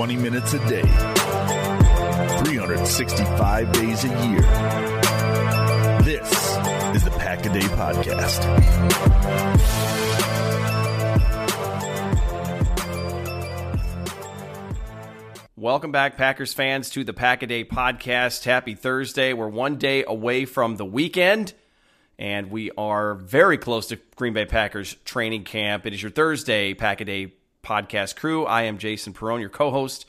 20 minutes a day, 365 days a year. This is the Pack a Day Podcast. Welcome back, Packers fans, to the Pack a Day Podcast. Happy Thursday. We're one day away from the weekend, and we are very close to Green Bay Packers training camp. It is your Thursday Pack a Day podcast crew. I am Jason Perrone, your co host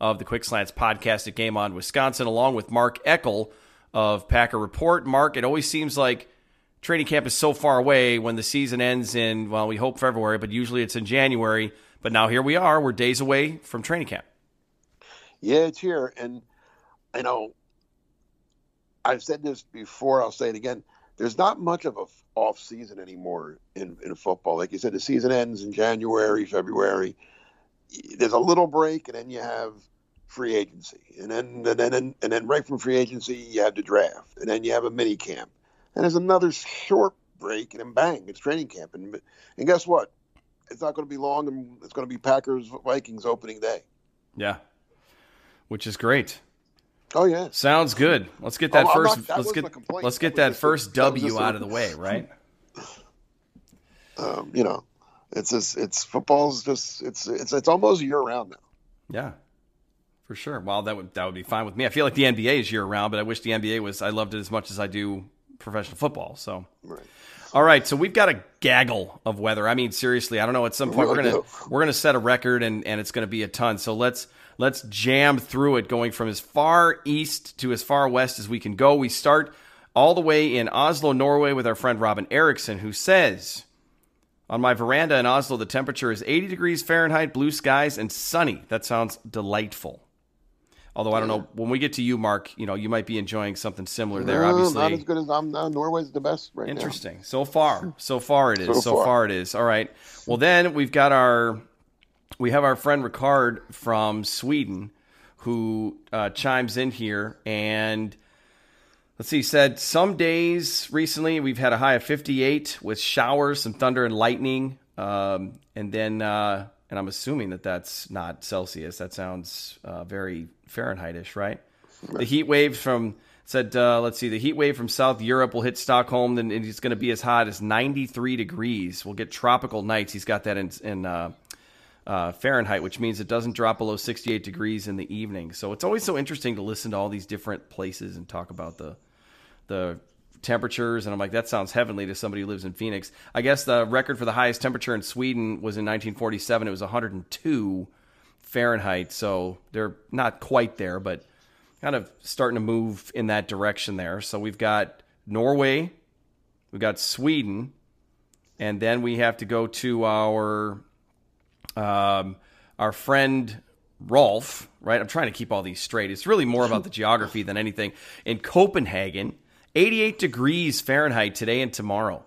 of the Quick Slants podcast at Game On Wisconsin, along with Mark Eckel of Packer Report. Mark, it always seems like training camp is so far away when the season ends in, well, we hope February, but usually it's in January. But now here we are. We're days away from training camp. Yeah, it's here. And, you know, I've said this before, I'll say it again. There's not much of a off season anymore in, in football. Like you said, the season ends in January, February. There's a little break, and then you have free agency, and then and then and then right from free agency you have the draft, and then you have a mini camp, and there's another short break, and then bang, it's training camp, and and guess what? It's not going to be long, and it's going to be Packers Vikings opening day. Yeah, which is great. Oh yeah, sounds good. Let's get that oh, first. Not, that let's get let's get that, that first W out of the way, right? Um, you know, it's just it's football's just it's it's it's almost year round now. Yeah, for sure. Well, that would that would be fine with me. I feel like the NBA is year round, but I wish the NBA was. I loved it as much as I do professional football. So. Right. All right, so we've got a gaggle of weather. I mean, seriously, I don't know. At some point, we're gonna we're gonna set a record, and and it's gonna be a ton. So let's Let's jam through it, going from as far east to as far west as we can go. We start all the way in Oslo, Norway, with our friend Robin Erickson, who says, On my veranda in Oslo, the temperature is 80 degrees Fahrenheit, blue skies, and sunny. That sounds delightful. Although I don't know, when we get to you, Mark, you know, you might be enjoying something similar there. Obviously, not as good as I'm. Uh, Norway's the best right Interesting. Now. So far, so far it is. So, so far. far it is. All right. Well, then we've got our we have our friend Ricard from Sweden who uh, chimes in here and let's see said some days recently we've had a high of 58 with showers some thunder and lightning um, and then uh, and i'm assuming that that's not celsius. That sounds uh, very fahrenheitish right? the heat waves from said uh, let's see the heat wave from south europe will hit stockholm and it's going to be as hot as 93 degrees. We'll get tropical nights. He's got that in, in uh, uh, Fahrenheit, which means it doesn't drop below 68 degrees in the evening. So it's always so interesting to listen to all these different places and talk about the the temperatures. And I'm like, that sounds heavenly to somebody who lives in Phoenix. I guess the record for the highest temperature in Sweden was in 1947. It was 102 Fahrenheit. So they're not quite there, but kind of starting to move in that direction there. So we've got Norway, we've got Sweden, and then we have to go to our um, our friend Rolf, right? I'm trying to keep all these straight. It's really more about the geography than anything. In Copenhagen, 88 degrees Fahrenheit today and tomorrow.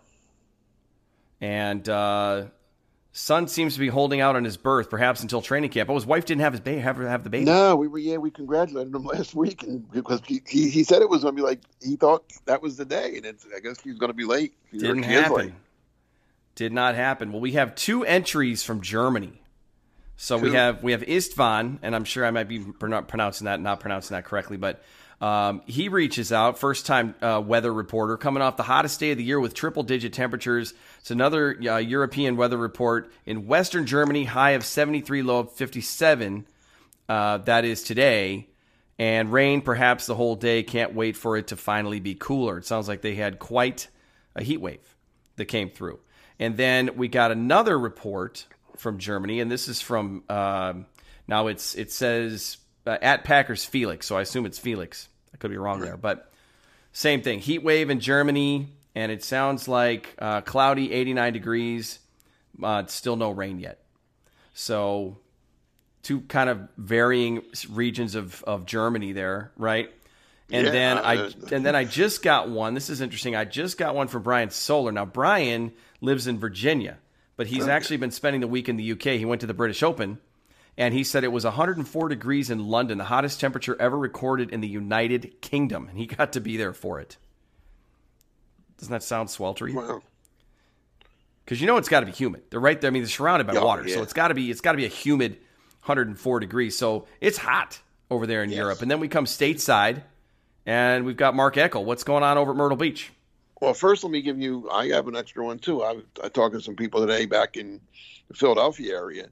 And uh, son seems to be holding out on his birth, perhaps until training camp. Oh, his wife didn't have his baby, have, have the baby. No, we were yeah, we congratulated him last week, and because he, he, he said it was going to be like he thought that was the day, and I guess he's going to be late. He didn't happen. Did not happen. Well, we have two entries from Germany. So we have we have Istvan, and I'm sure I might be pronouncing that not pronouncing that correctly, but Um, he reaches out, first time uh, weather reporter, coming off the hottest day of the year with triple digit temperatures. It's another uh, European weather report in Western Germany, high of 73, low of 57. Uh, that is today. And rain perhaps the whole day. Can't wait for it to finally be cooler. It sounds like they had quite a heat wave that came through. And then we got another report from Germany, and this is from um, now it's it says uh, at Packers Felix, so I assume it's Felix. I could be wrong there, but same thing. Heat wave in Germany, and it sounds like uh, cloudy, 89 degrees. Uh, still no rain yet. So two kind of varying regions of, of Germany there, right? And yeah, then I uh, and then I just got one. This is interesting. I just got one from Brian Solar. Now Brian lives in Virginia, but he's actually been spending the week in the UK. He went to the British Open and he said it was 104 degrees in London, the hottest temperature ever recorded in the United Kingdom, and he got to be there for it. Doesn't that sound sweltering? Wow. Because you know it's got to be humid. They're right there. I mean, they're surrounded by oh, water, yeah. so it's got to be it's got to be a humid 104 degrees. So it's hot over there in yes. Europe. And then we come stateside, and we've got Mark Eckel. What's going on over at Myrtle Beach? Well, first, let me give you. I have an extra one too. I, I talked to some people today back in the Philadelphia area,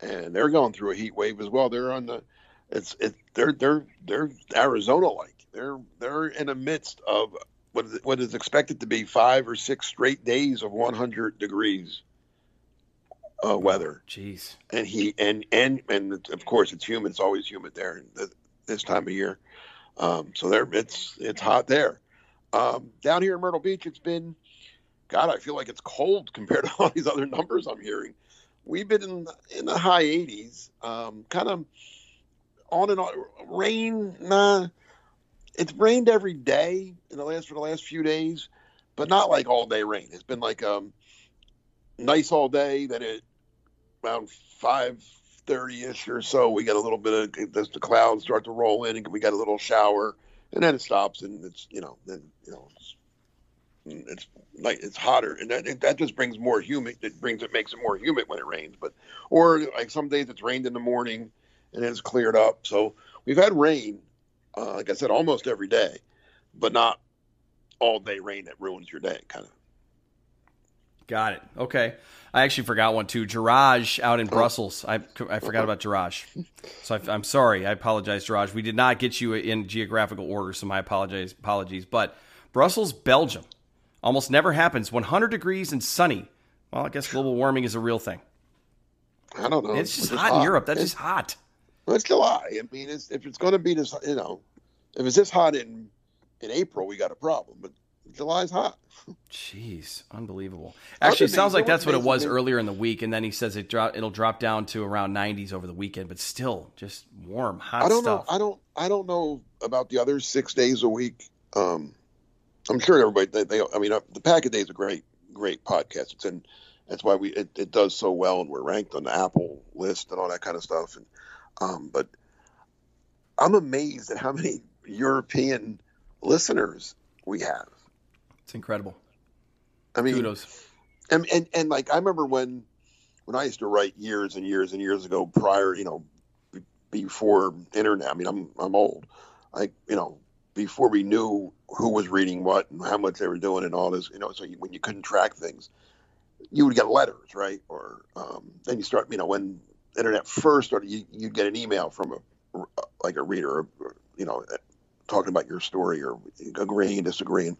and they're going through a heat wave as well. They're on the, it's it they're they're they're Arizona like. They're they're in the midst of what is, what is expected to be five or six straight days of 100 degrees uh, weather. Jeez. And he and and and of course it's humid. It's always humid there this time of year. Um, so there, it's it's hot there. Um, down here in Myrtle Beach, it's been, God, I feel like it's cold compared to all these other numbers I'm hearing we've been in the, in the high 80s, um, kind of on and on. Rain, nah, it's rained every day in the last for the last few days, but not like all day rain. It's been like um, nice all day. Then it around five thirty ish or so, we get a little bit of the clouds start to roll in, and we got a little shower, and then it stops, and it's you know then you know it's it's like it's hotter, and that that just brings more humid. It brings it makes it more humid when it rains. But or like some days it's rained in the morning and it's cleared up. So we've had rain, uh, like I said, almost every day, but not all day rain that ruins your day, kind of. Got it. Okay. I actually forgot one too. Garage out in oh. Brussels. I, I forgot about Garage. So I, am sorry. I apologize, Garage. We did not get you in geographical order, so my apologies. Apologies. But Brussels, Belgium. Almost never happens. 100 degrees and sunny. Well, I guess global warming is a real thing. I don't know. It's just hot, hot, in Europe. That's it's, just hot. Well, it's July. I mean, it's, if it's going to be this, you know, if it's this hot in in April, we got a problem. But July's hot. Jeez, unbelievable. Actually, it sounds like that's what it was earlier in the week, and then he says it drop, it'll drop down to around 90s over the weekend, but still just warm, hot I don't stuff. know. I don't. I don't know about the other six days a week. Um, I'm sure everybody they, they I mean uh, the Pack a Day is a great great podcast. It's in that's why we it, it, does so well and we're ranked on the Apple list and all that kind of stuff. And um, but I'm amazed at how many European listeners we have. It's incredible. I mean, kudos. And, and and like I remember when when I used to write years and years and years ago, prior, you know, before internet. I mean, I'm I'm old. I you know before we knew who was reading what and how much they were doing and all this, you know, so you, when you couldn't track things, you would get letters, right? Or um, then you start, you know, when internet first started, you, you'd get an email from a like a reader, you know, talking about your story or agreeing, and disagreeing,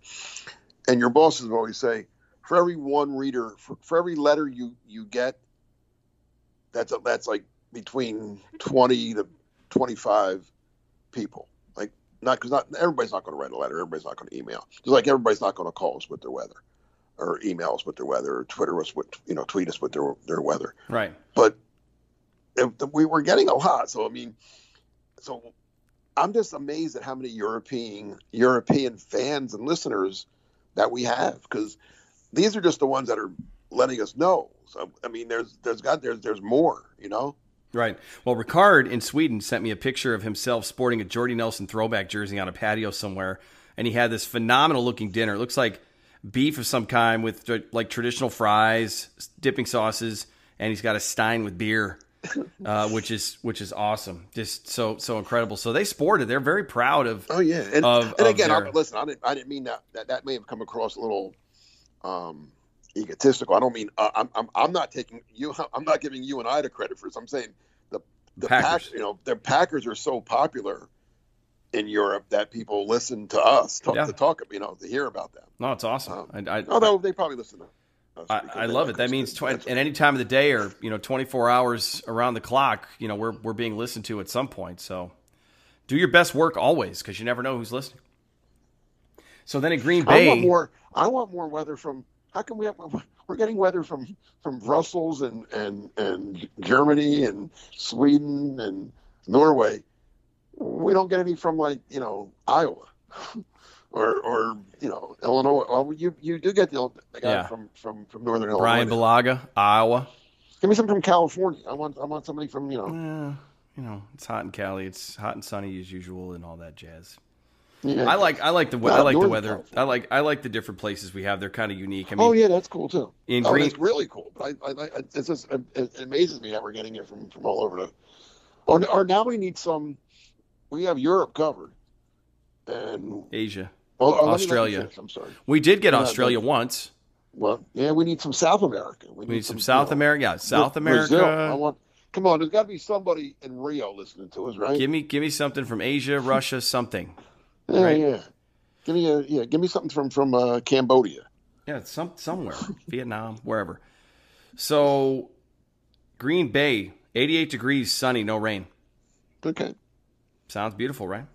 and your bosses would always say, for every one reader, for, for every letter you you get, that's a, that's like between twenty to twenty five people Like not because not everybody's not going to write a letter. Everybody's not going to email. Just like everybody's not going to call us with their weather, or email us with their weather, or Twitter us with you know tweet us with their their weather. Right. But it, we were getting a lot. So I mean, so I'm just amazed at how many European European fans and listeners that we have because these are just the ones that are letting us know. So I mean, there's there's got there's there's more, you know. Right. Well, Ricard in Sweden sent me a picture of himself sporting a Jordy Nelson throwback jersey on a patio somewhere, and he had this phenomenal looking dinner. It looks like beef of some kind with like traditional fries, dipping sauces, and he's got a stein with beer. uh, which is which is awesome. Just so so incredible. So they sported. They're very proud of. Oh yeah, and, of, and again, their... I, listen, I didn't, I didn't mean that, that. That may have come across a little um, egotistical. I don't mean uh, I'm, I'm I'm not taking you. I'm not giving you and I the credit for this. I'm saying the the Packers. Pack, you know, the Packers are so popular in Europe that people listen to us talk, yeah. to talk, you know, to hear about them. No, it's awesome. Um, I, I, although they probably listen to I, I love it. That means tw- at any time of the day or you know 24 hours around the clock, you know we're we're being listened to at some point. So do your best work always because you never know who's listening. So then in Green Bay, I want more. I want more weather from. How can we have? We're getting weather from from Brussels and and and Germany and Sweden and Norway. We don't get any from like you know Iowa. or or you know Illinois. Well, you you do get the, the guy yeah. from from from northern Illinois. Brian Bulaga, Iowa. Give me some from California. I want I want somebody from you know. Yeah, you know, it's hot in Cali. It's hot and sunny as usual, and all that jazz. Yeah. I like I like the I like the weather. California. I like I like the different places we have. They're kind of unique. I oh, mean, oh yeah, that's cool too. In oh, green, it's really cool. But I, I, I it's just it amazes me that we're getting it from from all over the. Or, or now we need some. We have Europe covered, and Asia. Well, Australia. I'm sorry. We did get Australia once. Well, yeah, we need some South America. We need, we need some, some, South you know, America. Yeah, South America. Brazil. I want. Come on, there's got to be somebody in Rio listening to us, right? Give me, give me something from Asia, Russia, something. Yeah, right? yeah. Give me a yeah. Give me something from from uh, Cambodia. Yeah, some somewhere, Vietnam, wherever. So, Green Bay, 88 degrees, sunny, no rain. Okay. Sounds beautiful, right?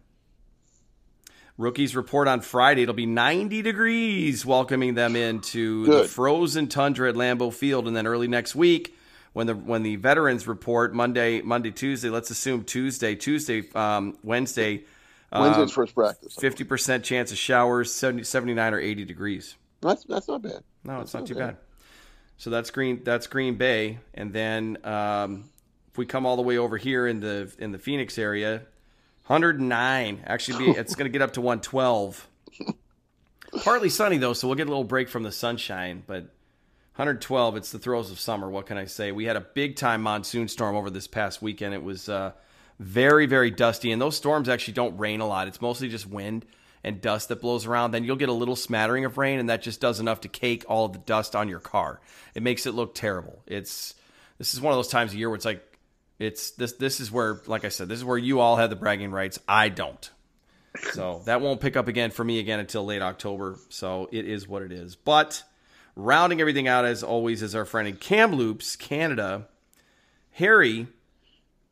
Rookies report on Friday. It'll be 90 degrees, welcoming them into Good. the frozen tundra at Lambeau Field, and then early next week, when the when the veterans report Monday, Monday, Tuesday. Let's assume Tuesday, Tuesday, um, Wednesday. Wednesday's um, first practice. Fifty percent chance of showers, 70, 79 or eighty degrees. That's that's not bad. No, that's it's not, not too bad. bad. So that's Green that's Green Bay, and then um, if we come all the way over here in the in the Phoenix area, 109. Actually, be, it's going to get up to 112. Partly sunny though, so we'll get a little break from the sunshine. But 112, it's the throes of summer. What can I say? We had a big time monsoon storm over this past weekend. It was uh, very, very dusty, and those storms actually don't rain a lot. It's mostly just wind and dust that blows around. Then you'll get a little smattering of rain, and that just does enough to cake all the dust on your car. It makes it look terrible. It's this is one of those times of year where it's like it's this this is where like I said, this is where you all have the bragging rights. I don't. So that won't pick up again for me again until late October. So it is what it is. But rounding everything out as always is our friend in Kamloops, Canada, Harry,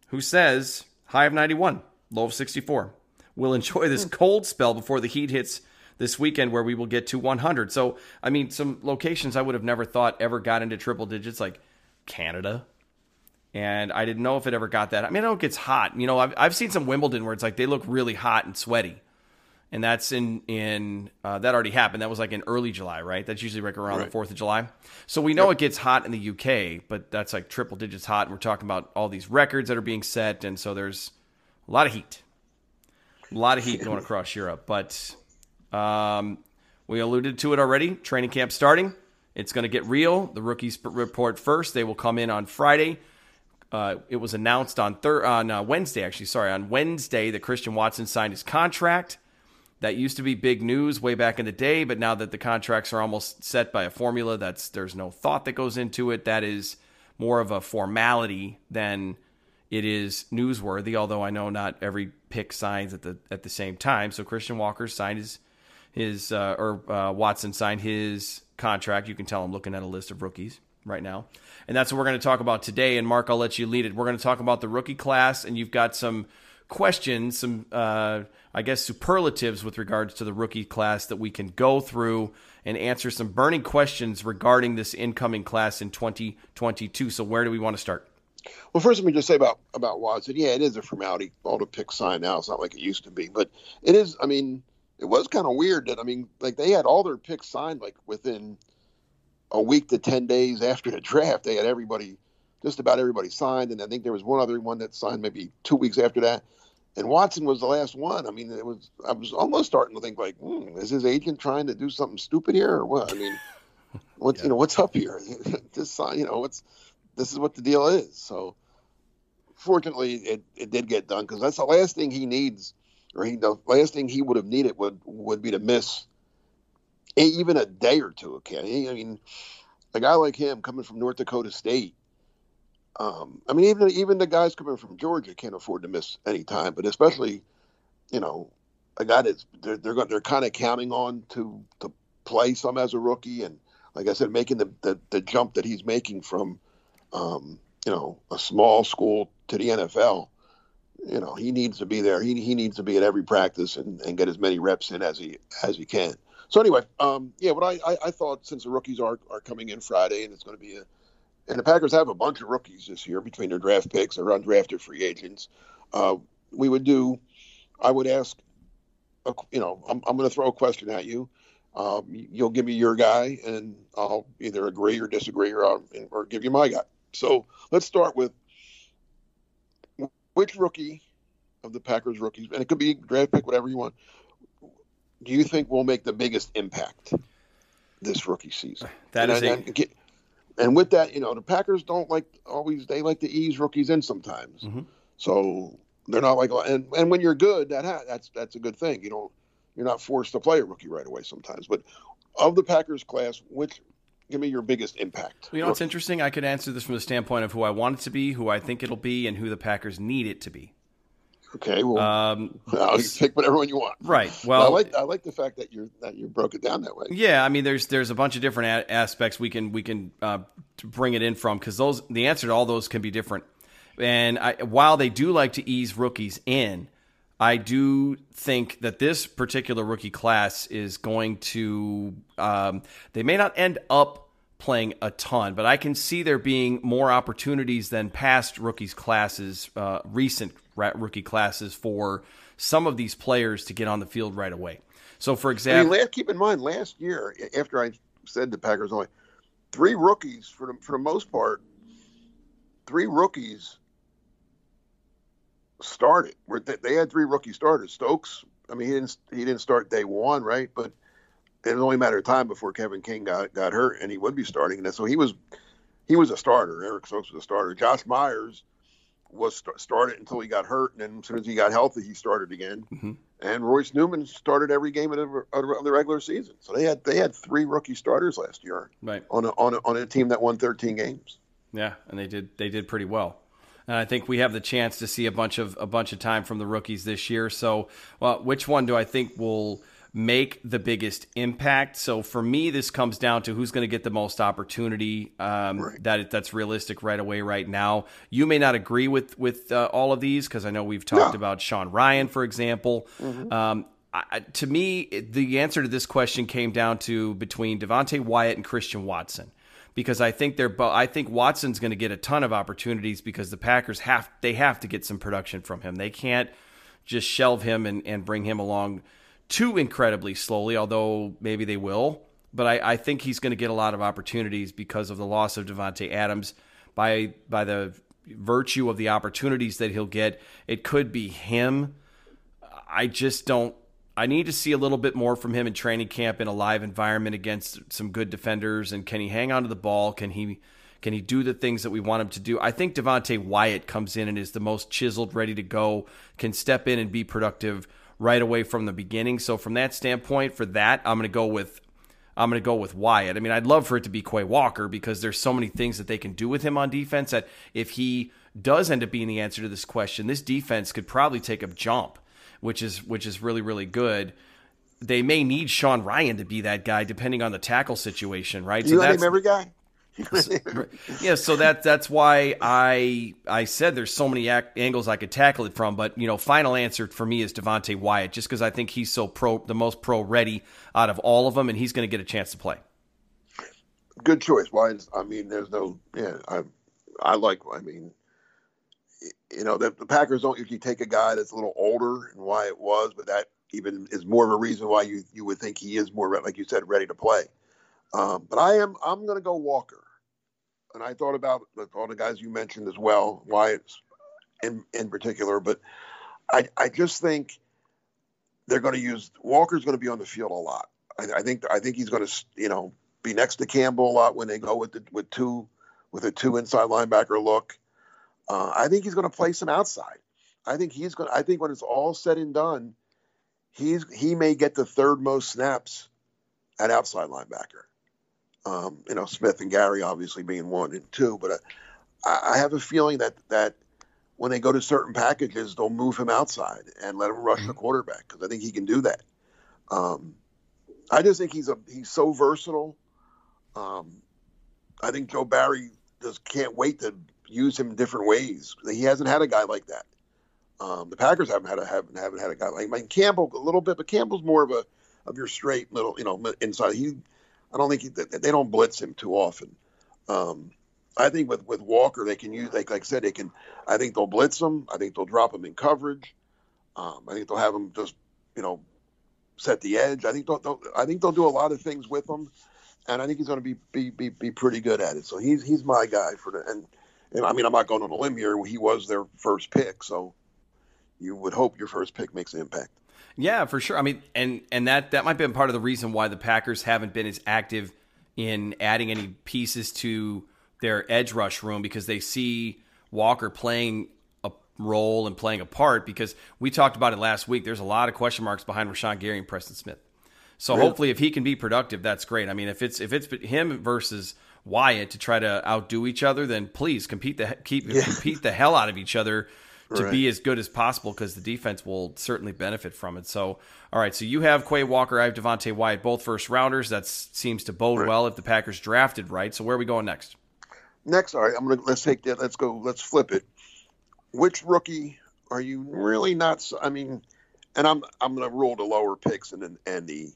who says high of 91, low of 64. We'll enjoy this hmm. cold spell before the heat hits this weekend where we will get to 100. So, I mean, some locations I would have never thought ever got into triple digits like Canada, and I didn't know if it ever got that. I mean, I know it gets hot. You know, I've I've seen some Wimbledon where it's like they look really hot and sweaty, and that's in in uh, that already happened. That was like in early July, right? That's usually like around right. the Fourth of July. So we know yep. it gets hot in the UK, but that's like triple digits hot. And we're talking about all these records that are being set, and so there's a lot of heat, a lot of heat going across Europe. But um, we alluded to it already. Training camp starting. It's going to get real. The rookies report first. They will come in on Friday uh, it was announced on thir- on uh, Wednesday, actually, sorry, on Wednesday that Christian Watson signed his contract. That used to be big news way back in the day, but now that the contracts are almost set by a formula, that's there's no thought that goes into it. That is more of a formality than it is newsworthy. Although I know not every pick signs at the at the same time. So Christian Walker signed his his uh, or uh, Watson signed his contract. You can tell I'm looking at a list of rookies right now. And that's what we're going to talk about today. And Mark, I'll let you lead it. We're going to talk about the rookie class, and you've got some questions, some, uh, I guess, superlatives with regards to the rookie class that we can go through and answer some burning questions regarding this incoming class in 2022. So, where do we want to start? Well, first, let me just say about about Watson. Yeah, it is a formality. All the picks signed now. It's not like it used to be, but it is. I mean, it was kind of weird that I mean, like they had all their picks signed like within a week to 10 days after the draft, they had everybody, just about everybody signed. And I think there was one other one that signed maybe two weeks after that. And Watson was the last one. I mean, it was, I was almost starting to think like, hmm, is his agent trying to do something stupid here or what? I mean, what's, yeah. you know, what's up here? this sign, you know, what's, this is what the deal is. So, fortunately, it, it did get done because that's the last thing he needs, or he the last thing he would have needed would would be to miss even a day or two. Okay, I mean, a guy like him coming from North Dakota State. Um, I mean, even even the guys coming from Georgia can't afford to miss any time, but especially, you know, a guy that's they're they're, they're kind of counting on to to play some as a rookie, and like I said, making the the, the jump that he's making from, um, you know, a small school to the NFL. You know, he needs to be there. He, he needs to be at every practice and, and get as many reps in as he as he can. So anyway, um, yeah, what I, I, I, thought since the rookies are, are coming in Friday and it's going to be a, and the Packers have a bunch of rookies this year between their draft picks or undrafted free agents. Uh, we would do, I would ask, a, you know, I'm, I'm going to throw a question at you. Um, you'll give me your guy, and I'll either agree or disagree, or I'll, or give you my guy. So let's start with which rookie of the Packers rookies, and it could be draft pick, whatever you want, do you think will make the biggest impact this rookie season? That and, is and, with that, you know, the Packers don't like always they like to ease rookies in sometimes. Mm-hmm. So they're not like and and when you're good, that ha- that's that's a good thing. You don't you're not forced to play a rookie right away sometimes. But of the Packers class, which give me your biggest impact? You know, it's interesting. I could answer this from the standpoint of who I want it to be, who I think it'll be, and who the Packers need it to be. Okay, well, um, I'll pick whatever one you want. Right. Well, I like I like the fact that you're that you broke it down that way. Yeah, I mean, there's there's a bunch of different a- aspects we can we can uh, bring it in from because those the answer to all those can be different. And I, while they do like to ease rookies in, I do think that this particular rookie class is going to. Um, they may not end up playing a ton, but I can see there being more opportunities than past rookies classes, uh, recent rookie classes for some of these players to get on the field right away. So, for example, I mean, keep in mind last year after I said the Packers only three rookies for the, for the most part, three rookies started. They had three rookie starters. Stokes, I mean, he didn't he didn't start day one, right? But it was only a matter of time before Kevin King got got hurt, and he would be starting. And so he was he was a starter. Eric Stokes was a starter. Josh Myers was st- started until he got hurt, and then as soon as he got healthy, he started again. Mm-hmm. And Royce Newman started every game of the, of the, regular season. So they had they had three rookie starters last year, right? On a, on a, on a team that won 13 games. Yeah, and they did they did pretty well. And I think we have the chance to see a bunch of a bunch of time from the rookies this year. So, well, which one do I think will make the biggest impact. So for me, this comes down to who's going to get the most opportunity. Um, right. That that's realistic right away, right now. You may not agree with with uh, all of these because I know we've talked about Sean Rhyan, for example. Mm-hmm. Um, I, to me, the answer to this question came down to between Devonte Wyatt and Christian Watson because I think they're bo- I think Watson's going to get a ton of opportunities because the Packers have they have to get some production from him. They can't just shelve him and, and bring him along too incredibly slowly, although maybe they will. But I, I think he's going to get a lot of opportunities because of the loss of Davante Adams. By by the virtue of the opportunities that he'll get, it could be him. I just don't. I need to see a little bit more from him in training camp in a live environment against some good defenders. And can he hang on to the ball? Can he can he do the things that we want him to do? I think Devonte Wyatt comes in and is the most chiseled, ready to go, can step in and be productive right away from the beginning. So from that standpoint, for that, I'm going to go with I'm going to go with Wyatt. I mean, I'd love for it to be Quay Walker because there's so many things that they can do with him on defense that if he does end up being the answer to this question, this defense could probably take a jump, which is which is really really good. They may need Sean Rhyan to be that guy depending on the tackle situation, right? You so let him every guy. yeah, so that that's why I I said there's so many ac- angles I could tackle it from, but you know, final answer for me is Devonte Wyatt, just because I think he's so pro, the most pro ready out of all of them, and he's going to get a chance to play. Good choice. Why? I mean, there's no yeah. I I like. I mean, you know, the, the Packers don't usually take a guy that's a little older, and why it was, but that even is more of a reason why you you would think he is more like you said ready to play. Um, but I am I'm going to go Walker, and I thought about all the guys you mentioned as well, Wyatt's in in particular. But I I just think they're going to use Walker's going to be on the field a lot. I, I think I think he's going to you know be next to Campbell a lot when they go with the with two with a two inside linebacker look. Uh, I think he's going to play some outside. I think he's going. I think when it's all said and done, he's he may get the third most snaps at outside linebacker. Um, you know, Smith and Gary obviously being one and two, but uh, I, I have a feeling that that when they go to certain packages, they'll move him outside and let him rush mm-hmm. the quarterback because I think he can do that. Um, I just think he's a he's so versatile. Um, I think Joe Barry just can't wait to use him in different ways. He hasn't had a guy like that. Um, the Packers haven't had a haven't, haven't had a guy like I mean, Campbell a little bit, but Campbell's more of a of your straight little you know inside. He I don't think he, they don't blitz him too often. Um, I think with with Walker they can use like like I said they can. I think they'll blitz him. I think they'll drop him in coverage. Um, I think they'll have him just you know set the edge. I think they'll, they'll, I think they'll do a lot of things with him, and I think he's going to be, be be be pretty good at it. So he's he's my guy for the and, and I mean I'm not going on a limb here. He was their first pick, so you would hope your first pick makes an impact. Yeah, for sure. I mean, and and that that might be part of the reason why the Packers haven't been as active in adding any pieces to their edge rush room because they see Walker playing a role and playing a part because we talked about it last week. There's a lot of question marks behind Rashan Gary and Preston Smith. So really? hopefully, if he can be productive, that's great. I mean, if it's if it's him versus Wyatt to try to outdo each other, then please compete the keep yeah. compete the hell out of each other to right. be as good as possible because the defense will certainly benefit from it. So, all right, so you have Quay Walker, I have Devonte Wyatt, both first rounders. That seems to bode right. well if the Packers drafted right. So, where are we going next? Next, all right, I'm gonna let's take that. Let's go. Let's flip it which rookie are you really not? I mean, and I'm I'm going to rule the lower picks and and the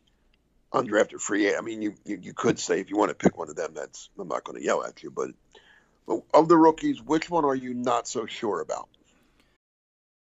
undrafted free. I mean, you, you, you could say if you want to pick one of them, that's I'm not going to yell at you, but, but of the rookies, which one are you not so sure about?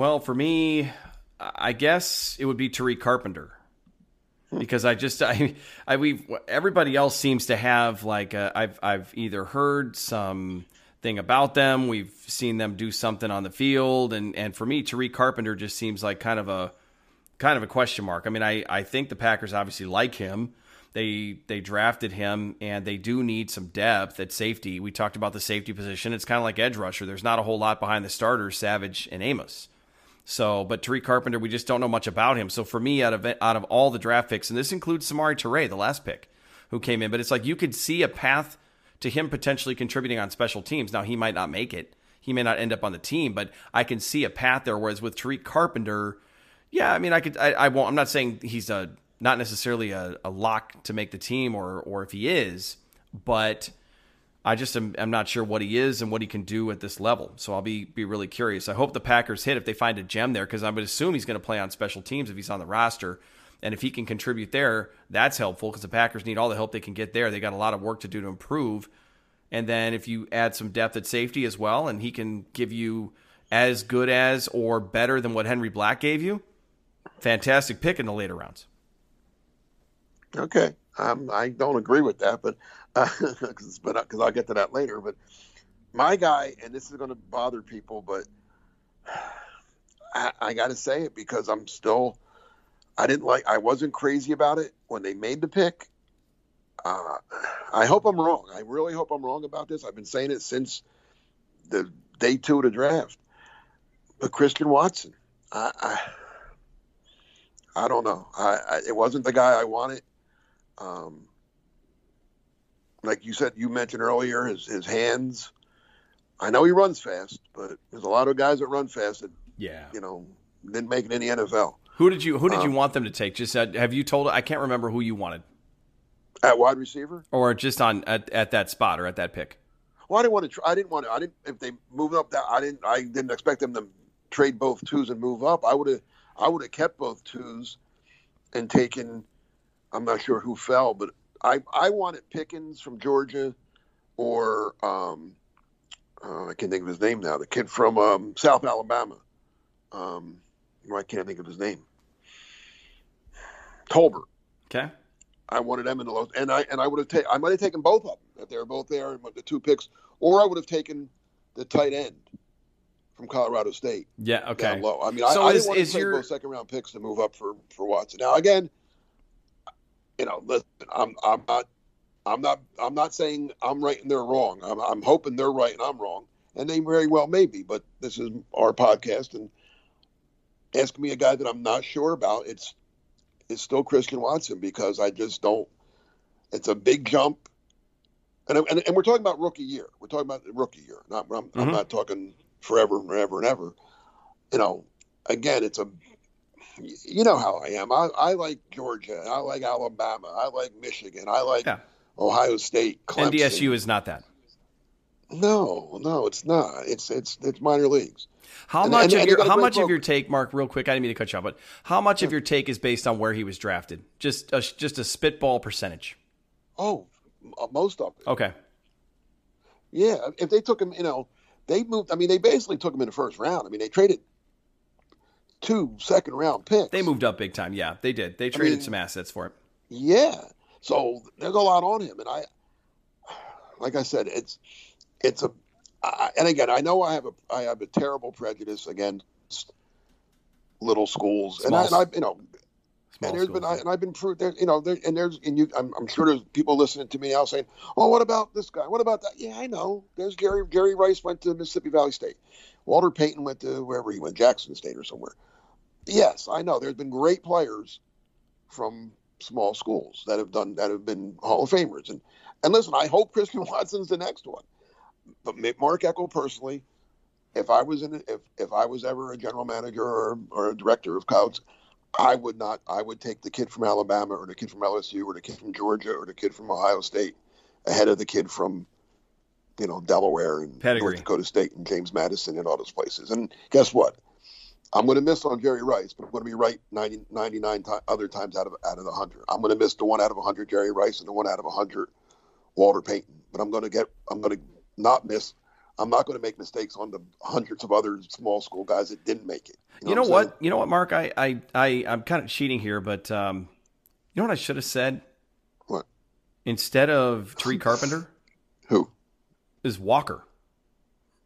Well, for me, I guess it would be Tariq Carpenter because I just I I we everybody else seems to have like uh, i have I've either heard some thing about them, we've seen them do something on the field, and and for me, Tariq Carpenter just seems like kind of a kind of a question mark. I mean, I I think the Packers obviously like him. They they drafted him, and they do need some depth at safety. We talked about the safety position. It's kind of like edge rusher. There's not a whole lot behind the starters, Savage and Amos. So, but Tariq Carpenter, we just don't know much about him. So for me, out of out of all the draft picks, and this includes Samari Toure, the last pick who came in, but it's like you could see a path to him potentially contributing on special teams. Now he might not make it, he may not end up on the team, but I can see a path there. Whereas with Tariq Carpenter, yeah, I mean, I could, I, I won't. I'm not saying he's a not necessarily a, a lock to make the team, or or if he is, but I just am I'm not sure what he is and what he can do at this level. So I'll be be really curious. I hope the Packers hit if they find a gem there because I would assume he's going to play on special teams if he's on the roster. And if he can contribute there, that's helpful because the Packers need all the help they can get there. They got a lot of work to do to improve. And then if you add some depth at safety as well, and he can give you as good as or better than what Henry Black gave you, fantastic pick in the later rounds. Okay, um, I don't agree with that, but uh, but because I'll get to that later. But my guy, and this is going to bother people, but I, I got to say it because I'm still, I didn't like, I wasn't crazy about it when they made the pick. Uh, I hope I'm wrong. I really hope I'm wrong about this. I've been saying it since the day two of the draft. But Christian Watson, I, I, I don't know. I, I, it wasn't the guy I wanted. Um, like you said, you mentioned earlier, his his hands. I know he runs fast, but there's a lot of guys that run fast that yeah, you know, didn't make it in the NFL. Who did you Who did um, you want them to take? Just uh, have you told? I can't remember who you wanted at wide receiver, or just on at, at that spot or at that pick. Well, I didn't want to. Try, I didn't want to. I didn't. If they moved up, that I didn't. I didn't expect them to trade both twos and move up. I would have. I would have kept both twos and taken. I'm not sure who fell, but I I wanted Pickens from Georgia, or um, uh, I can't think of his name now. The kid from um, South Alabama. Um, I can't think of his name. Tolbert. Okay. I wanted them in the low, and I and I would have taken. I might have taken both of them if they were both there and the two picks, or I would have taken the tight end from Colorado State. Yeah. Okay. Down low. I mean, so I, I didn't want to take your... both second round picks to move up for for Watson. Now again, you know, listen, I'm I'm not I'm not I'm not saying I'm right and they're wrong. I'm I'm hoping they're right and I'm wrong, and they very well may be. But this is our podcast, and ask me a guy that I'm not sure about. It's it's still Christian Watson because I just don't. It's a big jump, and and, and we're talking about rookie year. We're talking about rookie year. Not I'm, mm-hmm. I'm not talking forever and ever and ever. You know, again, it's a. You know how I am. I, I like Georgia. I like Alabama. I like Michigan. I like yeah. Ohio State. Clemson. NDSU is not that. No, no, it's not. It's it's it's minor leagues. How and, much and, of your how much of your take, Mark? Real quick, I didn't mean to cut you off, but how much yeah. of your take is based on where he was drafted? Just a, just a spitball percentage. Oh, uh, most of it. Okay. Yeah, if they took him, you know, they moved. I mean, they basically took him in the first round. I mean, they traded two second round picks. They moved up big time. Yeah, they did. They traded I mean, some assets for it. Yeah, so there's a lot on him, and I, like I said, it's it's a I, and again, I know I have a I have a terrible prejudice against little schools, and I, and I, you know, and there's schools, been I, and I've been proved there, you know, there and there's and you, I'm, I'm, sure there's people listening to me now saying, "Oh, what about this guy? What about that?" Yeah, I know. There's Gary Jerry Rice went to Mississippi Valley State, Walter Payton went to wherever he went, Jackson State or somewhere. Yes, I know. There's been great players from small schools that have done that have been Hall of Famers, and and listen, I hope Christian Watson's the next one but Mark Eckel personally, if I was in if if I was ever a general manager or, or a director of Couts, I would not. I would take the kid from Alabama or the kid from LSU or the kid from Georgia or the kid from Ohio State ahead of the kid from you know Delaware and Pedigree. North Dakota State and James Madison and all those places. And guess what? I'm going to miss on Jerry Rice, but I'm going to be right 90, 99 t- other times out of out of the 100. I'm going to miss the one out of 100 Jerry Rice and the one out of 100 Walter Payton. But I'm going to get I'm going to not miss. I'm not going to make mistakes on the hundreds of other small school guys that didn't make it. You know, you know what? what you know what, Mark? I, I, I, I'm kind of cheating here, but um, you know what I should have said? What? Instead of Tariq Carpenter? Who? Is Walker.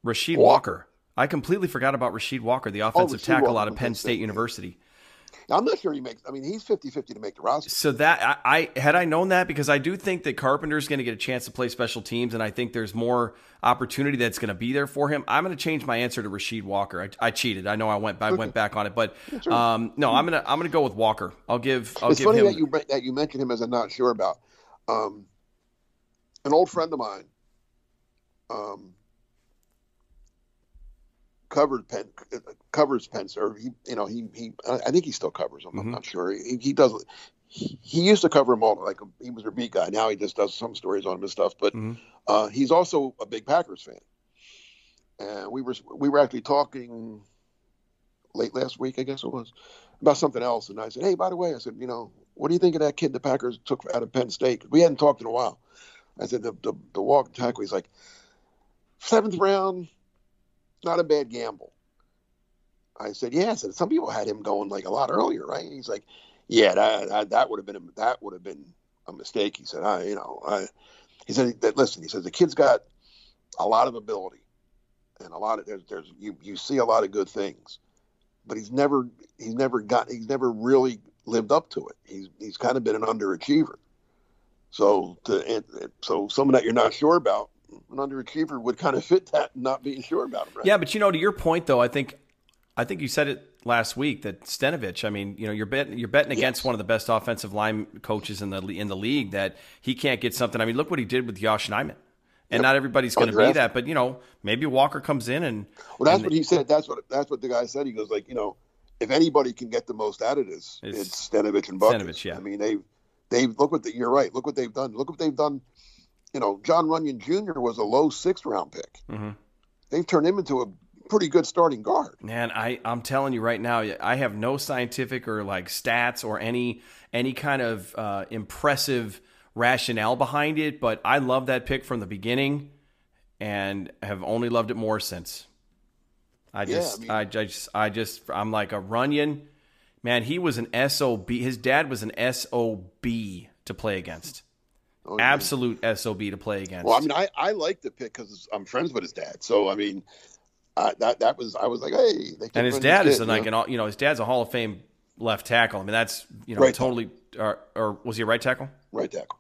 Rasheed Walker. Walker. I completely forgot about Rasheed Walker, the oh, offensive oh, tackle Walker out of Penn State University. I'm not sure he makes. I mean, he's 50-50 to make the roster. So that I, I had I known that because I do think that Carpenter's going to get a chance to play special teams, and I think there's more opportunity that's going to be there for him. I'm going to change my answer to Rasheed Walker. I, I cheated. I know I went I went back on it, but um, no, I'm gonna I'm gonna go with Walker. I'll give. I'll it's give funny him, that you that you mentioned him as I'm not sure about. Um, an old friend of mine. Um, covered Penn, covers Pencer. He, you know, he, he, I think he still covers them. Mm-hmm. I'm not sure. He, he does. He, he, used to cover them all. Like he was a beat guy. Now he just does some stories on him and stuff. But mm-hmm. uh, he's also a big Packers fan. And we were we were actually talking late last week, I guess it was, about something else. And I said, hey, by the way, I said, you know, what do you think of that kid the Packers took out of Penn State? We hadn't talked in a while. I said the the, the walk tackle. He's like seventh round, not a bad gamble. I said, yeah. I said, some people had him going like a lot earlier, right? he's like, yeah, that, that, that would have been, a, that would have been a mistake. He said, I, you know, I, he said that, listen, he says, the kid's got, a lot of ability and a lot of there's there's you you see a lot of good things, but he's never he's never got he's never really lived up to it. He's he's kind of been an underachiever. So to so someone that you're not sure about, an underachiever would kind of fit that not being sure about him. Right? Yeah, but you know, to your point though, I think I think you said it last week that Stenavich. I mean, you know, you're betting you're betting against yes. one of the best offensive line coaches in the in the league that he can't get something. I mean, look what he did with Yosh Nijman. And yep. not everybody's going to be that, but you know, maybe Walker comes in and. Well, that's and what he said. That's what that's what the guy said. He goes like, you know, if anybody can get the most out of this, it's, it's Stenavich and Buck. yeah. I mean, they they look what the, you're right. Look what they've done. Look what they've done. You know, Jon Runyan Jr. was a low sixth round pick. Mm-hmm. They've turned him into a pretty good starting guard. Man, I I'm telling you right now, I have no scientific or like stats or any any kind of uh, impressive rationale behind it, but I love that pick from the beginning, and have only loved it more since. I just, yeah, I, mean, I, just, I just, I'm like a Runyan. Man, he was an sob. His dad was an sob to play against. Oh, Absolute yeah. sob to play against. Well, I mean, I, I like the pick because I'm friends with his dad. So I mean, that that was I was like, hey. and his dad is kid, like you know? an you know his dad's a Hall of Fame left tackle. I mean, that's you know right totally. Or, or, was he a right tackle? Right tackle.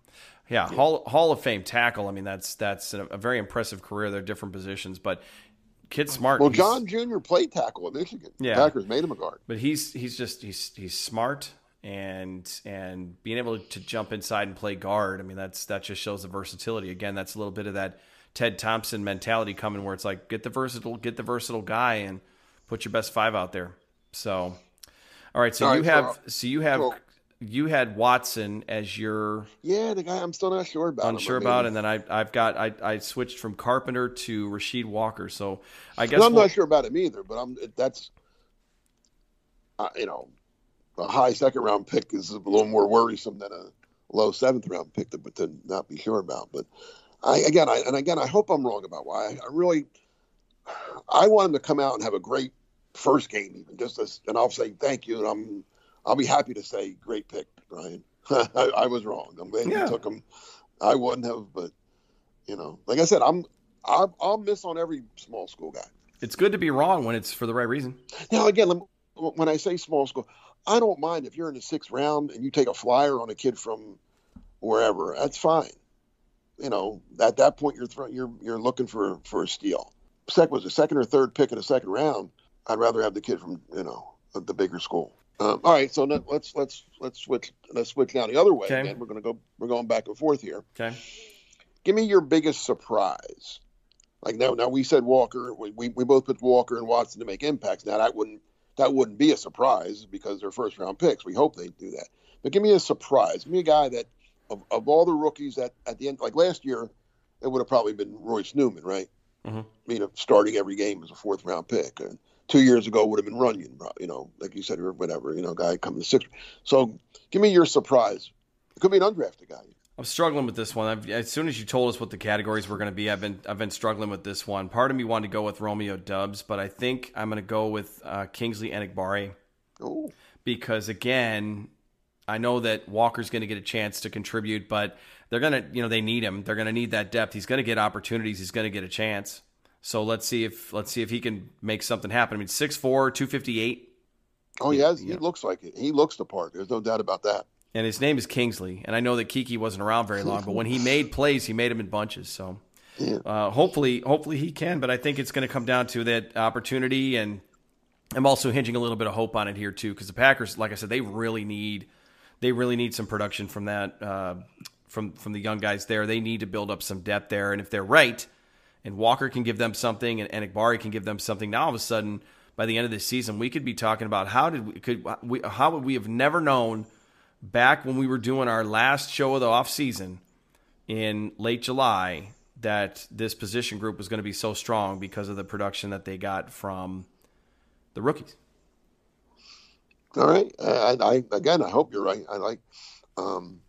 Yeah, yeah, Hall Hall of Fame tackle. I mean, that's that's a, a very impressive career. They're different positions, but kid's smart. Well, Jon Jr. played tackle at Michigan. Yeah, Packers made him a guard. But he's he's just he's he's smart and and being able to jump inside and play guard. I mean, that's that just shows the versatility. Again, that's a little bit of that Ted Thompson mentality coming, where it's like get the versatile, get the versatile guy, and put your best five out there. So, all right. So all you have so, so you have you had Watson as your yeah the guy I'm still not sure about unsure about and then I I've got I, I switched from Carpenter to Rasheed Walker so I guess I'm we'll, not sure about him either but I'm that's uh, you know a high second round pick is a little more worrisome than a low seventh round pick to, to not be sure about but I again I and again I hope I'm wrong about why I, I really I want him to come out and have a great first game even just as and I'll say thank you and I'm I'll be happy to say great pick, Brian. I, I, was wrong. I'm glad yeah. you took him. I wouldn't have, but you know, like I said, I'm I'll, I'll, miss on every small school guy. It's good to be wrong when it's for the right reason. Now, again, when I say small school, I don't mind if you're in the sixth round and you take a flyer on a kid from wherever. That's fine. You know, at that point, you're throwing, you're you're looking for for a steal. Second was a second or third pick in the second round. I'd rather have the kid from you know the bigger school. Um, all right, so let's let's let's switch let's switch now the other way. Okay. We're gonna go we're going back and forth here. Okay. Give me your biggest surprise. Like now, now we said Walker. We, we, we both put Walker and Watson to make impacts. Now that wouldn't that wouldn't be a surprise because they're first round picks. We hope they do that. But give me a surprise. Give me a guy that of, of all the rookies that at the end, like last year, it would have probably been Royce Newman, right? Mm-hmm. You know, starting every game as a fourth round pick. And two years ago would have been Runyan, you know, like you said, or whatever, you know, guy coming to six. So give me your surprise. It could be an undrafted guy. I'm struggling with this one. I've, as soon as you told us what the categories were going to be, I've been I've been struggling with this one. Part of me wanted to go with Romeo Doubs, but I think I'm going to go with uh, Kingsley Enagbare. Oh. Because again, I know that Walker's going to get a chance to contribute, but they're going to, you know, they need him. They're going to need that depth. He's going to get opportunities. He's going to get a chance. So let's see if let's see if he can make something happen. I mean, 6'4", 258. Oh, he has. He know. looks like it. He looks the part. There's no doubt about that. And his name is Kingsley. And I know that Keke wasn't around very long, but when he made plays, he made them in bunches. So uh, hopefully, hopefully he can. But I think it's going to come down to that opportunity, and I'm also hinging a little bit of hope on it here too, because the Packers, like I said, they really need they really need some production from that uh, from from the young guys there. They need to build up some depth there, and if they're right and Walker can give them something, and, Enagbare can give them something. Now all of a sudden, by the end of the season, we could be talking about how did we could we how would we have never known back when we were doing our last show of the off season in late July that this position group was going to be so strong because of the production that they got from the rookies. All right, I, I again, I hope you're right. I like. Um,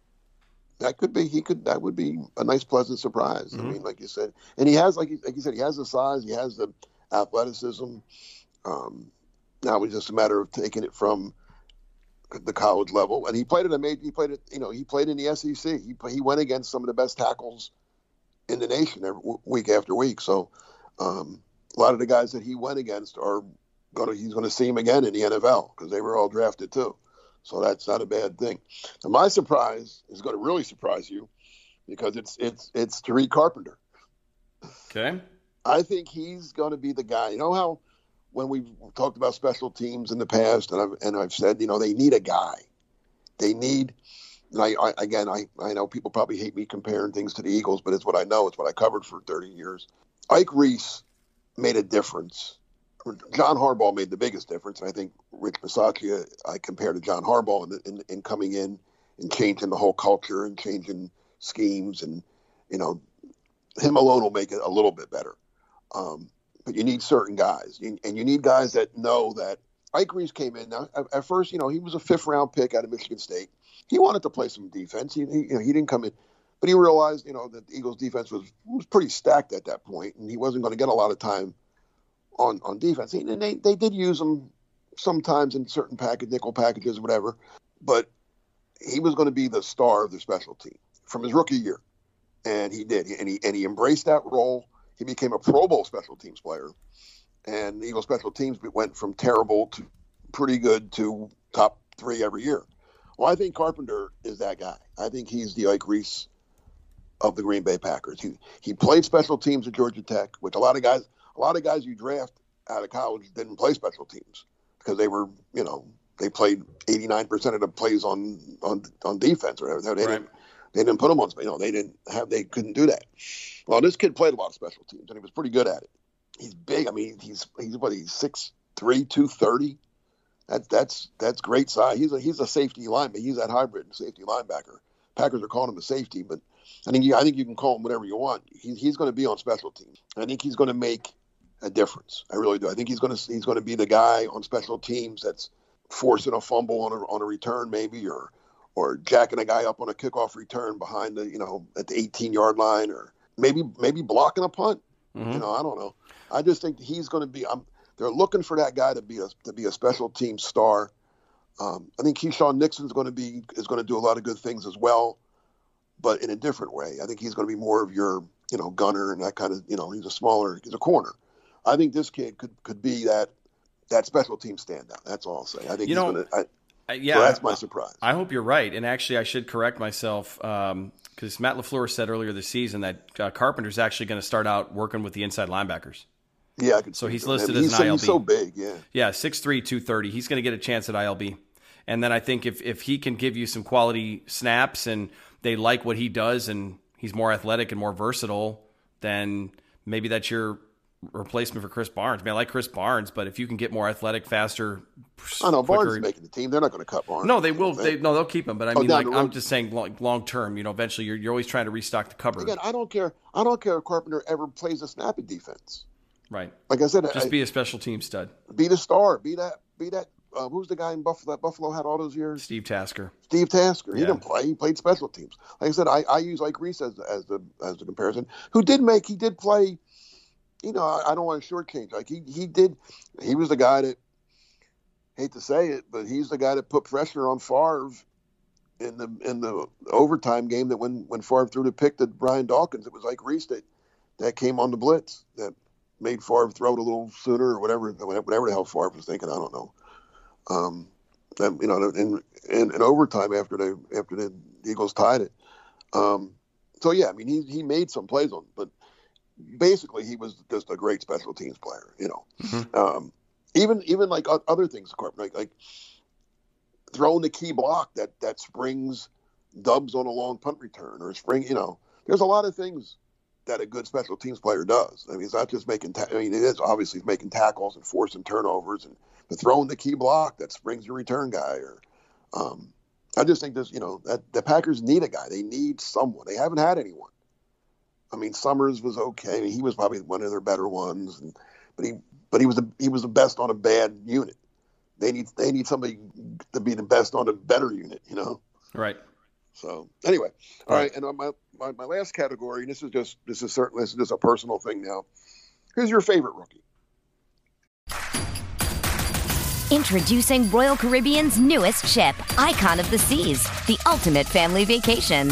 that could be he could that would be a nice pleasant surprise. Mm-hmm. I mean, like you said, and he has like like you said, he has the size, he has the athleticism. Um, now it's just a matter of taking it from the college level, and he played at a major. He played it, you know, he played in the SEC. He he went against some of the best tackles in the nation every, week after week. So um, a lot of the guys that he went against are going to he's going to see him again in the NFL because they were all drafted too. So that's not a bad thing. My surprise is going to really surprise you because it's it's it's Tariq Carpenter. Okay. I think he's going to be the guy. You know how when we've talked about special teams in the past, and I've and I've said, you know, they need a guy. They need. And I, I again, I, I know people probably hate me comparing things to the Eagles, but it's what I know. It's what I covered for 30 years. Ike Reese made a difference. John Harbaugh made the biggest difference. And I think Rich Bisaccia, I compare to John Harbaugh in, in, in coming in and changing the whole culture and changing schemes. And, you know, him alone will make it a little bit better. Um, but you need certain guys, and you need guys that know that Ike Reese came in. Now, at, first, you know, he was a fifth round pick out of Michigan State. He wanted to play some defense. He, he, you know, he didn't come in, but he realized, you know, that the Eagles' defense was was pretty stacked at that point, and he wasn't going to get a lot of time on on defense. And they they did use him sometimes in certain package nickel packages, or whatever. But he was going to be the star of the special team from his rookie year, and he did. And he and he embraced that role. He became a Pro Bowl special teams player, and Eagle special teams went from terrible to pretty good to top three every year. Well, I think Carpenter is that guy. I think he's the Ike Reese of the Green Bay Packers. He he played special teams at Georgia Tech, which a lot of guys a lot of guys you draft out of college didn't play special teams because they were, you know, they played 89% of the plays on on on defense or whatever. They didn't they didn't put them on, you know, they didn't have they couldn't do that. Well, this kid played a lot of special teams and he was pretty good at it. He's big. I mean, he's he's what he's six three, two thirty. That that's that's great size. He's a he's a safety lineman. He's that hybrid safety linebacker. Packers are calling him a safety, but I think you, I think you can call him whatever you want. He, he's going to be on special teams. I think he's going to make a difference. I really do. I think he's going to he's going to be the guy on special teams that's forcing a fumble on a on a return maybe or or jacking a guy up on a kickoff return behind the you know at the 18 yard line or maybe maybe blocking a punt. Mm-hmm. You know, I don't know. I just think he's going to be. I'm, they're looking for that guy to be a to be a special team star. Um, I think Keisean Nixon's going to be is going to do a lot of good things as well, but in a different way. I think he's going to be more of your you know gunner and that kind of you know he's a smaller he's a corner. I think this kid could could be that that special team standout. That's all I'll say. I think you know. Gonna, I, yeah, so that's my surprise. I hope you're right. And actually, I should correct myself because um, Matt Lafleur said earlier this season that uh, Carpenter's actually going to start out working with the inside linebackers. Yeah, so he's listed as an ILB. He's so big, yeah. Yeah, 6'3", 230. He's going to get a chance at ILB. And then I think if if he can give you some quality snaps and they like what he does and he's more athletic and more versatile, then maybe that's your replacement for Krys Barnes. I mean, I like Krys Barnes, but if you can get more athletic, faster, I know quicker, Barnes is making the team. They're not going to cut Barnes. No, they will. They, no, they'll keep him. But I oh, mean, like I'm just saying, long, long, term. You know, eventually, you're, you're always trying to restock the cupboard. Again, I don't care. I don't care if Carpenter ever plays a snappy defense. Right. Like I said, just I, be a special team stud. Be the star. Be that. Be that. Uh, who's the guy in Buffalo that Buffalo had all those years? Steve Tasker. Steve Tasker. He yeah. didn't play. He played special teams. Like I said, I, I use Ike Reese as, as the as the comparison. Who did make? He did play you know, I, I don't want to shortchange. Like he, he did, he was the guy that, hate to say it, but he's the guy that put pressure on Favre in the in the overtime game that when when Favre threw the pick to Brian Dawkins, it was like Reese that, that came on the blitz that made Favre throw it a little sooner or whatever whatever the hell Favre was thinking. I don't know. Um, and, you know, in, in, in overtime after they after the Eagles tied it. Um, so yeah, I mean he he made some plays on, but basically he was just a great special teams player. You know, mm-hmm. um, even even like other things, like like throwing the key block that that springs Doubs on a long punt return or spring. You know, there's a lot of things that a good special teams player does. I mean, it's not just making. Ta- I mean, it is obviously making tackles and forcing turnovers and but throwing the key block that springs your return guy. Or um, I just think this. You know, that the Packers need a guy. They need someone. They haven't had anyone. I mean, Summers was okay. He was probably one of their better ones, and, but he but he was the he was the best on a bad unit. They need they need somebody to be the best on a better unit, you know. Right. So anyway, all right. right. And my, my my last category, and this is just this is certainly this is just a personal thing now. Who's your favorite rookie? Introducing Royal Caribbean's newest ship, Icon of the Seas, the ultimate family vacation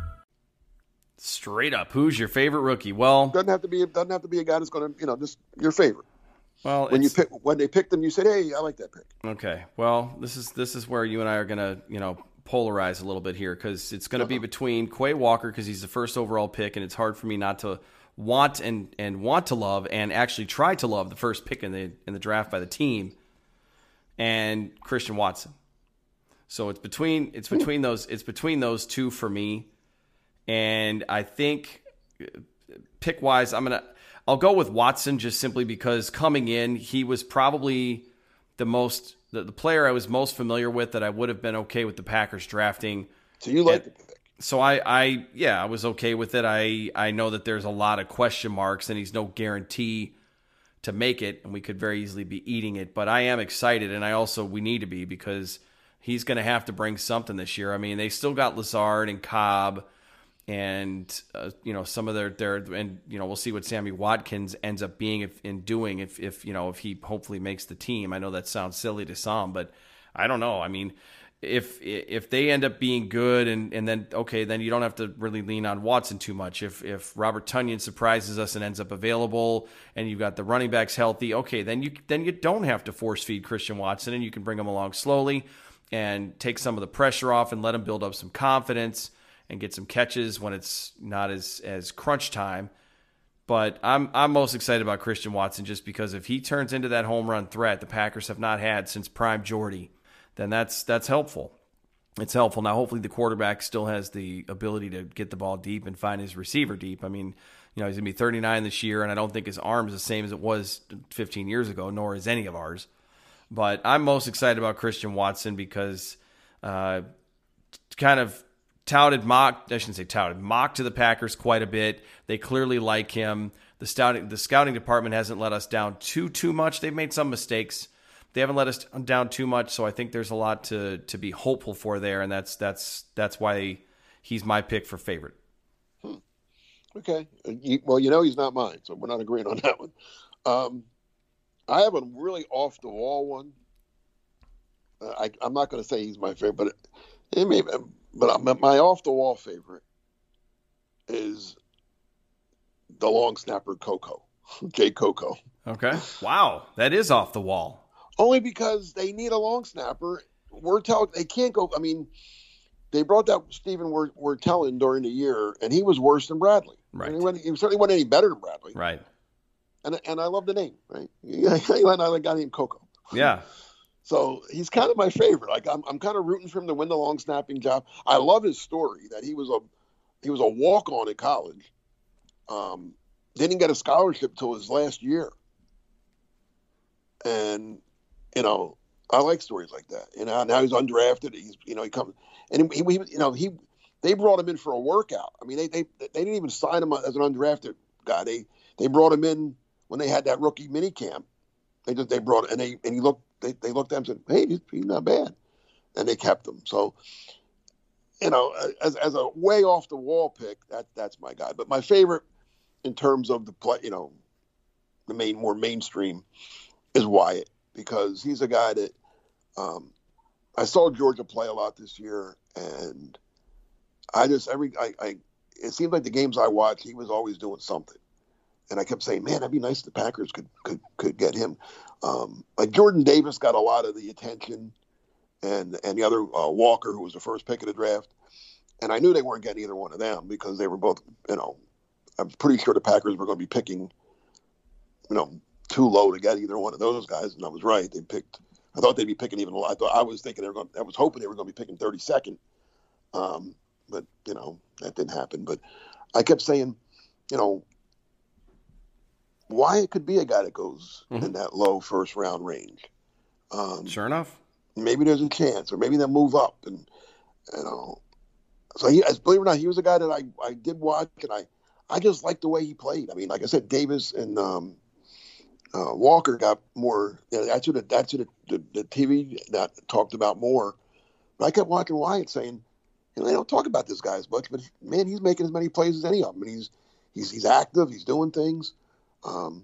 Straight up, who's your favorite rookie? Well, doesn't have to be doesn't have to be a guy that's going to you know just your favorite. Well, when you pick when they picked them, you said, "Hey, I like that pick." Okay. Well, this is this is where you and I are going to you know polarize a little bit here because it's going to uh-huh. be between Quay Walker because he's the first overall pick, and it's hard for me not to want and and want to love and actually try to love the first pick in the in the draft by the team, and Christian Watson. So it's between it's between those it's between those two for me. And I think pick wise, I'm gonna I'll go with Watson just simply because coming in, he was probably the most the, the player I was most familiar with that I would have been okay with the Packers drafting. So you like the pick? So I, I yeah, I was okay with it. I I know that there's a lot of question marks and he's no guarantee to make it, and we could very easily be eating it. But I am excited, and I also we need to be because he's going to have to bring something this year. I mean, they still got Lazard and Cobb and uh, you know some of their their and you know we'll see what Sammy Watkins ends up being if, in doing if if you know if he hopefully makes the team. I know that sounds silly to some, but I don't know. I mean, if if they end up being good and and then okay, then you don't have to really lean on Watson too much. If if Robert Tonyan surprises us and ends up available and you've got the running backs healthy, okay, then you then you don't have to force feed Christian Watson and you can bring him along slowly and take some of the pressure off and let him build up some confidence and get some catches when it's not as as crunch time. But I'm I'm most excited about Christian Watson just because if he turns into that home run threat the Packers have not had since prime Jordy, then that's that's helpful. It's helpful. Now hopefully the quarterback still has the ability to get the ball deep and find his receiver deep. I mean, you know, he's going to be 39 this year and I don't think his arm is the same as it was 15 years ago, nor is any of ours. But I'm most excited about Christian Watson because uh, kind of touted mock I shouldn't say touted mocked to the Packers quite a bit. They clearly like him. The scouting the scouting department hasn't let us down too too much. They've made some mistakes. They haven't let us down too much, so I think there's a lot to to be hopeful for there, and that's that's that's why he's my pick for favorite. Hmm. Okay, well, you know he's not mine, so we're not agreeing on that one. Um, I have a really off the wall one. Uh, I, am not going to say he's my favorite, but it, it may, but my off the wall favorite is the long snapper Coco, Jay Coco. Okay. Wow, that is off the wall. Only because they need a long snapper. We're telling they can't go. I mean, they brought that Steven we're, Wirtel during the year, and he was worse than Bradley. Right. I mean, he, he certainly wasn't any better than Bradley. Right. And and I love the name. Right. I like a guy named Coco. Yeah. So he's kind of my favorite. Like I'm, I'm kind of rooting for him to win the long snapping job. I love his story that he was a he was a walk on in college. Um, didn't get a scholarship till his last year. And you know, I like stories like that. You know, now he's undrafted. He's you know he comes and he, he you know he they brought him in for a workout. I mean they they they didn't even sign him as an undrafted guy. They they brought him in when they had that rookie mini camp. They just they brought and they and he looked they, they looked at him and said, "Hey, he's, not bad," and they kept him. So, you know, as, as a way off the wall pick, that that's my guy. But my favorite in terms of the play, you know, the main more mainstream is Wyatt because he's a guy that um, I saw Georgia play a lot this year, and I just every I, I it seemed like the games I watched, he was always doing something and I kept saying, "Man, that'd be nice the Packers could could could get him." Um, like Jordan Davis got a lot of the attention, and and the other uh, Walker, who was the first pick of the draft, and I knew they weren't getting either one of them because they were both, you know, I'm pretty sure the Packers were going to be picking, you know, too low to get either one of those guys, and I was right. They picked. I thought they'd be picking even. I thought I was thinking they were going. I was hoping they were going to be picking 32nd, um, but you know that didn't happen. But I kept saying, you know, Wyatt could be a guy that goes mm-hmm. in that low first round range. Um, sure enough, maybe there's a chance, or maybe they'll move up, and you know. So he, as believe it or not, he was a guy that I, I did watch, and I I just liked the way he played. I mean, like I said, Davis and um, uh, Walker got more. You know, that's what the, that's what the, the, the TV that talked about more. But I kept watching Wyatt saying, you know, they don't talk about this guy as much, but man, he's making as many plays as any of them, and he's he's he's active, he's doing things. Um,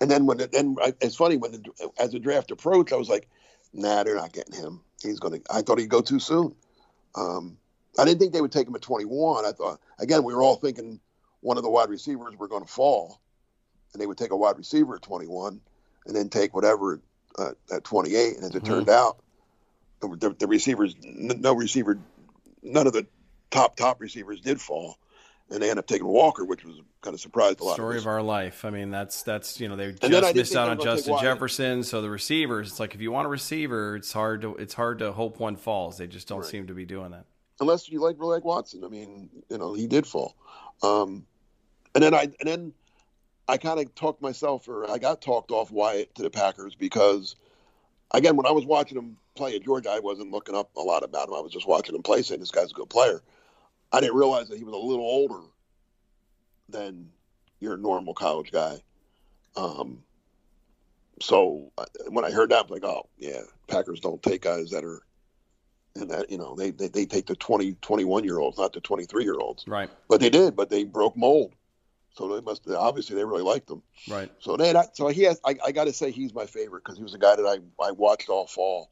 and then when it, then it's funny when the, as the draft approached, I was like, nah, they're not getting him. He's gonna. I thought he'd go too soon. Um, I didn't think they would take him at 21. I thought again we were all thinking one of the wide receivers were going to fall, and they would take a wide receiver at 21, and then take whatever uh, at 28. And as it mm-hmm. turned out, the, the, receivers, no receiver, none of the top top receivers did fall, and they end up taking Walker, which was kind of surprised a lot. Of story of, of our life. I mean, that's that's you know they just missed out on Justin Jefferson. So the receivers, it's like if you want a receiver, it's hard to it's hard to hope one falls. They just don't right. seem to be doing that unless you like really like Watson. I mean, you know, he did fall. Um, and then I and then I kind of talked myself, or I got talked off Wyatt to the Packers because, again, when I was watching him play at Georgia, I wasn't looking up a lot about him. I was just watching him play, saying this guy's a good player. I didn't realize that he was a little older than your normal college guy. Um, so when I heard that, I'm like, oh yeah, Packers don't take guys that are and that you know they, they, they take the 20 21 year olds not the 23 year olds right. But they did but they broke mold. So they must obviously they really liked him. Right. So then I, so he has i, I got to say he's my favorite because he was a guy that I, I watched all fall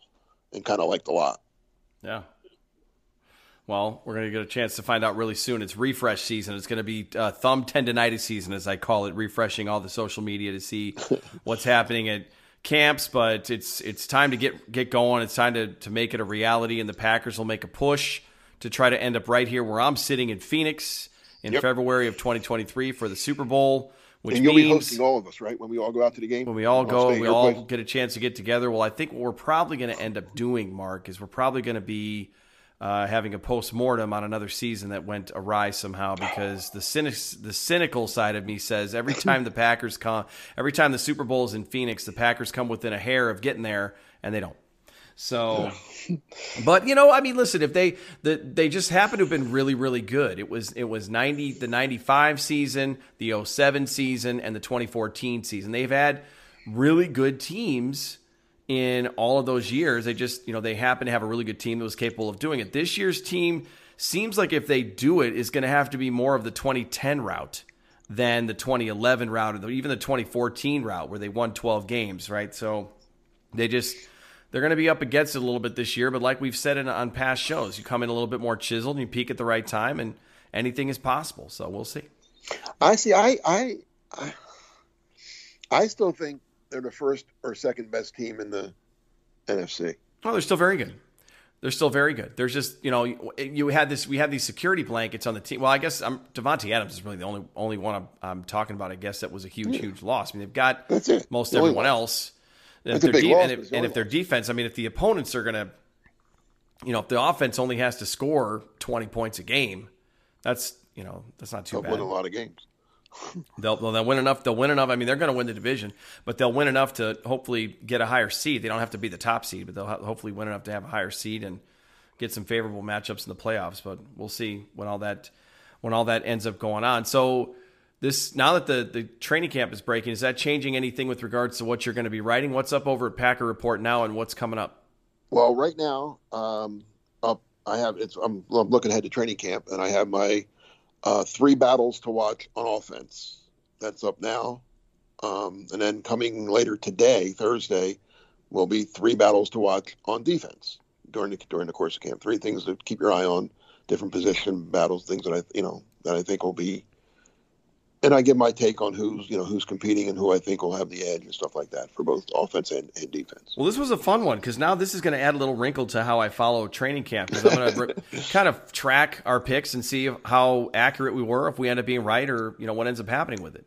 and kind of liked a lot. Yeah well, we're going to get a chance to find out really soon. It's refresh season. It's going to be uh, thumb tendonitis season, as I call it, refreshing all the social media to see what's happening at camps, but it's it's time to get get going. It's time to to make it a reality, and the Packers will make a push to try to end up right here where I'm sitting in Phoenix in yep. February of 2023 for the Super Bowl. Which and you'll means, be hosting all of us, right? When we all go out to the game. When we all go, we all place. get a chance to get together. Well, I think what we're probably going to end up doing, Mark, is we're probably going to be uh, having a post mortem on another season that went awry somehow because the cynic, the cynical side of me says every time the Packers come, every time the Super Bowl is in Phoenix, the Packers come within a hair of getting there, and they don't. So, but you know, I mean, listen, if they the, they just happen to have been really, really good. It was it was ninety the ninety five season, the 07 season, and the twenty fourteen season. They've had really good teams in all of those years. They just, you know, they happen to have a really good team that was capable of doing it. This year's team seems like if they do it, is going to have to be more of the 2010 route than the 2011 route or even the 2014 route where they won 12 games, right? So they just they're going to be up against it a little bit this year. But like we've said in, on past shows, you come in a little bit more chiseled and you peak at the right time, and anything is possible. So we'll see. I see. I I I, I still think they're the first or second best team in the NFC. Oh, they're still very good. They're still very good. There's just you know you had this we had these security blankets on the team. Well, I guess um, I'm, Davante Adams is really the only only one I'm, I'm, talking about. I guess that was a huge yeah. huge loss. I mean they've got that's it. most the everyone else. And if, de- and, if, and if their defense, I mean, if the opponents are going to, you know, if the offense only has to score 20 points a game, that's you know that's not too They'll bad. Win a lot of games they'll they'll win enough. They'll win enough. I mean, they're going to win the division, but they'll win enough to hopefully get a higher seed. They don't have to be the top seed, but they'll hopefully win enough to have a higher seed and get some favorable matchups in the playoffs. But we'll see when all that when all that ends up going on. So this now that the the training camp is breaking, is that changing anything with regards to what you're going to be writing? What's up over at Packer Report now, and what's coming up? Well, right now, um, up I have it's I'm, I'm looking ahead to training camp, and I have my uh, three battles to watch on offense. That's up now. Um, and then coming later today, Thursday, will be three battles to watch on defense during the during the course of camp. Three things to keep your eye on, different position battles, things that I you know that I think will be and I give my take on who's you know who's competing and who I think will have the edge and stuff like that for both offense and, and defense. Well, this was a fun one because now this is going to add a little wrinkle to how I follow training camp because I'm going to kind of track our picks and see how accurate we were if we end up being right or you know what ends up happening with it.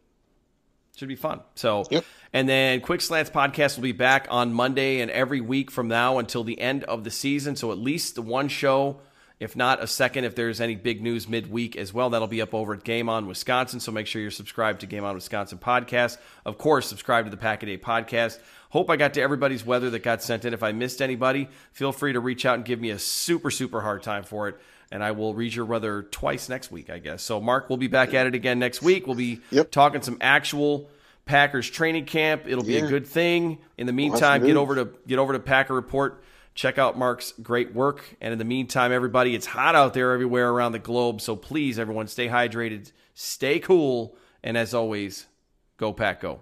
Should be fun. So, Yep. and then Quick Slants podcast will be back on Monday and every week from now until the end of the season. So at least the one show, if not a second, if there's any big news midweek as well, that'll be up over at Game On Wisconsin. So make sure you're subscribed to Game On Wisconsin podcast. Of course, subscribe to the Pack a Day podcast. Hope I got to everybody's weather that got sent in. If I missed anybody, feel free to reach out and give me a super, super hard time for it. And I will read your weather twice next week, I guess. So, Mark, we'll be back at it again next week. We'll be Yep. talking some actual Packers training camp. It'll be a good thing. In the meantime, get over to get over to Packer Report. Check out Mark's great work. And in the meantime, everybody, it's hot out there everywhere around the globe. So please, everyone, stay hydrated, stay cool, and as always, go Pack Go.